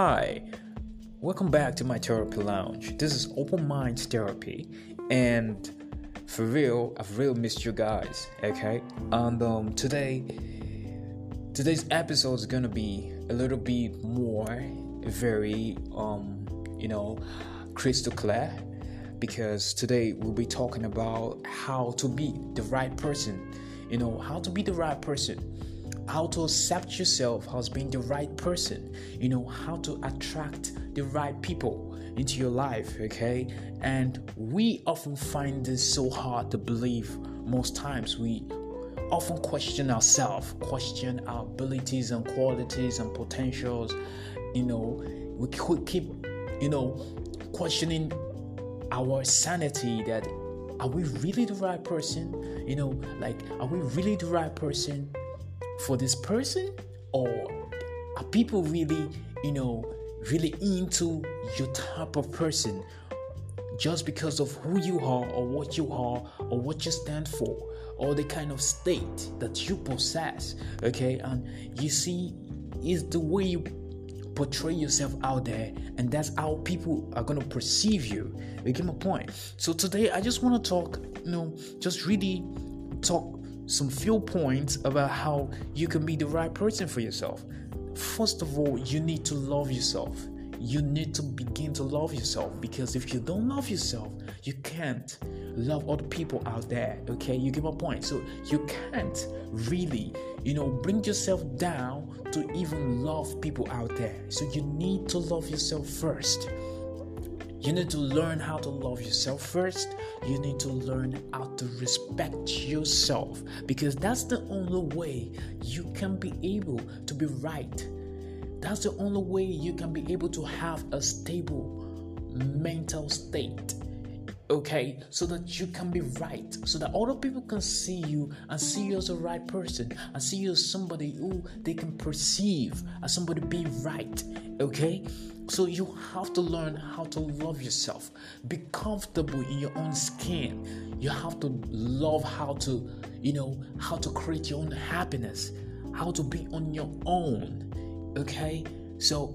Hi, welcome back to my therapy lounge. This is Open Mind Therapy, and for real, I've really missed you guys. Okay, and um, today, today's episode is gonna be a little bit more very um, you know, crystal clear because today we'll be talking about how to be the right person. You know, how to be the right person how to accept yourself as being the right person, you know, how to attract the right people into your life, okay? And we often find this so hard to believe most times. We often question ourselves, question our abilities and qualities and potentials. You know, we keep, you know, questioning our sanity that are we really the right person? You know, like, are we really the right person? For this person or are people really you know really into your type of person just because of who you are or what you are or what you stand for or the kind of state that you possess okay? And you see is the way you portray yourself out there and that's how people are going to perceive you. You get my point? So today i just want to talk you know just really talk some few points about how you can be the right person for yourself. First of all, you need to love yourself. You need to begin to love yourself because if you don't love yourself, you can't love other people out there. Okay, you get my point. So you can't really, you know, bring yourself down to even love people out there. So you need to love yourself first. You need to learn how to love yourself first. You need to learn how to respect yourself because that's the only way you can be able to be right. That's the only way you can be able to have a stable mental state okay so that you can be right so that other people can see you and see you as a right person and see you as somebody who they can perceive as somebody being right okay? So you have to learn how to love yourself. Be comfortable in your own skin. You have to love how to you know how to create your own happiness how to be on your own okay? So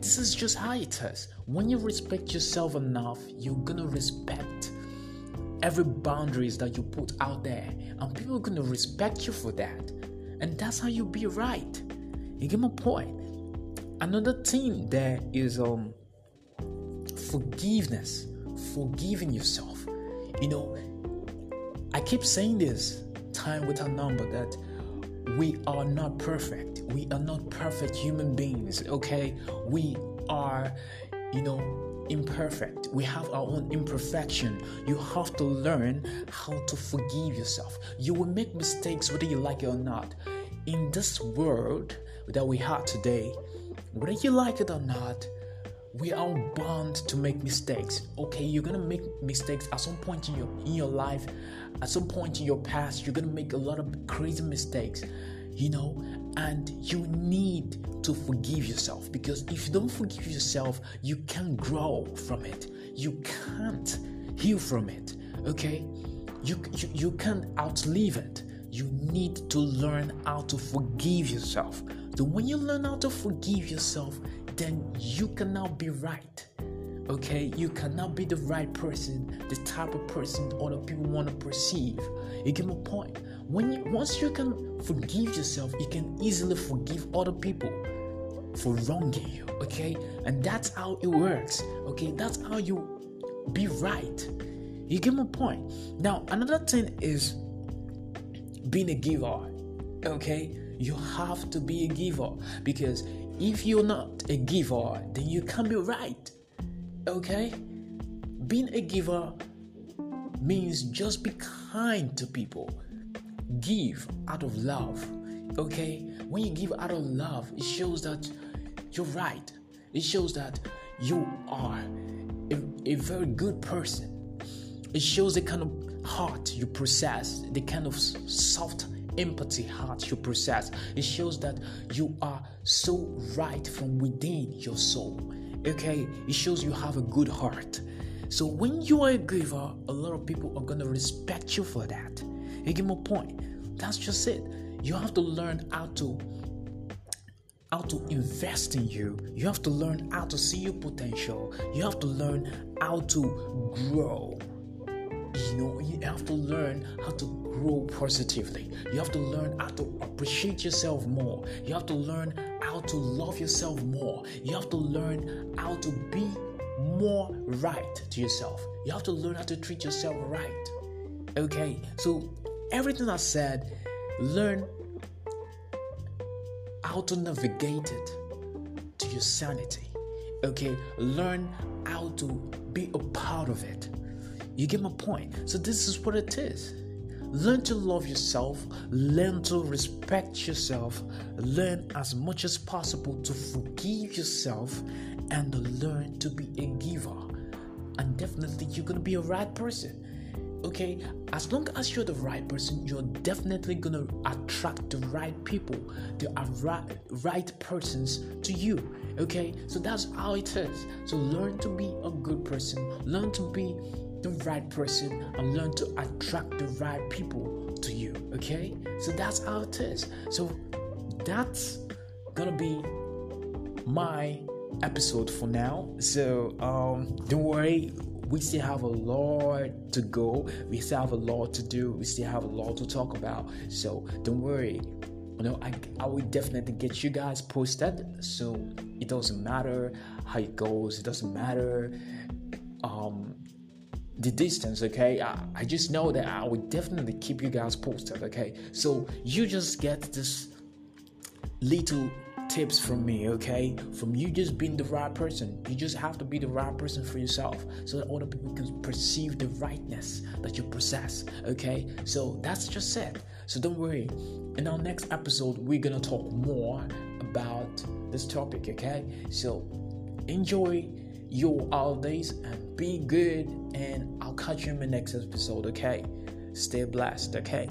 this is just how it is. When you respect yourself enough, you're gonna respect every boundaries that you put out there, and people are gonna respect you for that. And that's how you be right. You get my point. Another thing there is um forgiveness, forgiving yourself. You know, I keep saying this time with a number that we are not perfect. We are not perfect human beings, okay? We are, you know, imperfect. We have our own imperfection. You have to learn how to forgive yourself. You will make mistakes whether you like it or not. In this world that we have today, whether you like it or not, we are bound to make mistakes. Okay, you're gonna make mistakes at some point in your in your life, at some point in your past, you're gonna make a lot of crazy mistakes, you know, and you need to forgive yourself because if you don't forgive yourself, you can't grow from it. You can't heal from it. Okay, you you, you can't outlive it. You need to learn how to forgive yourself. So when you learn how to forgive yourself, then you cannot be right. Okay, you cannot be the right person, the type of person other people want to perceive. You get my point. When you, once you can forgive yourself, you can easily forgive other people for wronging you. Okay, and that's how it works. Okay, that's how you be right. You get my point. Now, another thing is being a giver. Okay, you have to be a giver because if you're not a giver, then you can't be right. Okay? Being a giver means just be kind to people. Give out of love. Okay? When you give out of love, it shows that you're right. It shows that you are a, a very good person. It shows the kind of heart you possess, the kind of soft empathy heart you possess. It shows that you are so right from within your soul. Okay, it shows you have a good heart. So when you are a giver, a lot of people are gonna respect you for that. You get my point. That's just it. You have to learn how to how to invest in you. You have to learn how to see your potential. You have to learn how to grow. You know, you have to learn how to grow positively. You have to learn how to appreciate yourself more. You have to learn how to love yourself more. You have to learn how to be more right to yourself. You have to learn how to treat yourself right. Okay, so everything I said, learn how to navigate it to your sanity. Okay, learn how to be a part of it. You get my point? So, this is what it is. Learn to love yourself, learn to respect yourself, learn as much as possible to forgive yourself, and learn to be a giver. And definitely, you're gonna be a right person okay as long as you're the right person you're definitely gonna attract the right people the right, right persons to you okay so that's how it is so learn to be a good person learn to be the right person and learn to attract the right people to you okay so that's how it is so that's gonna be my episode for now so um don't worry we still have a lot to go. We still have a lot to do. We still have a lot to talk about. So don't worry. You know, I, I will definitely get you guys posted. So it doesn't matter how it goes. It doesn't matter um the distance okay I, I just know that i will definitely keep you guys posted okay so you just get this little tips from me, okay? From you just being the right person. You just have to be the right person for yourself so that other people can perceive the rightness that you possess, okay? So that's just it. So don't worry. In our next episode, we're gonna talk more about this topic, okay? So enjoy your holidays and be good, and I'll catch you in the next episode, okay? Stay blessed, okay?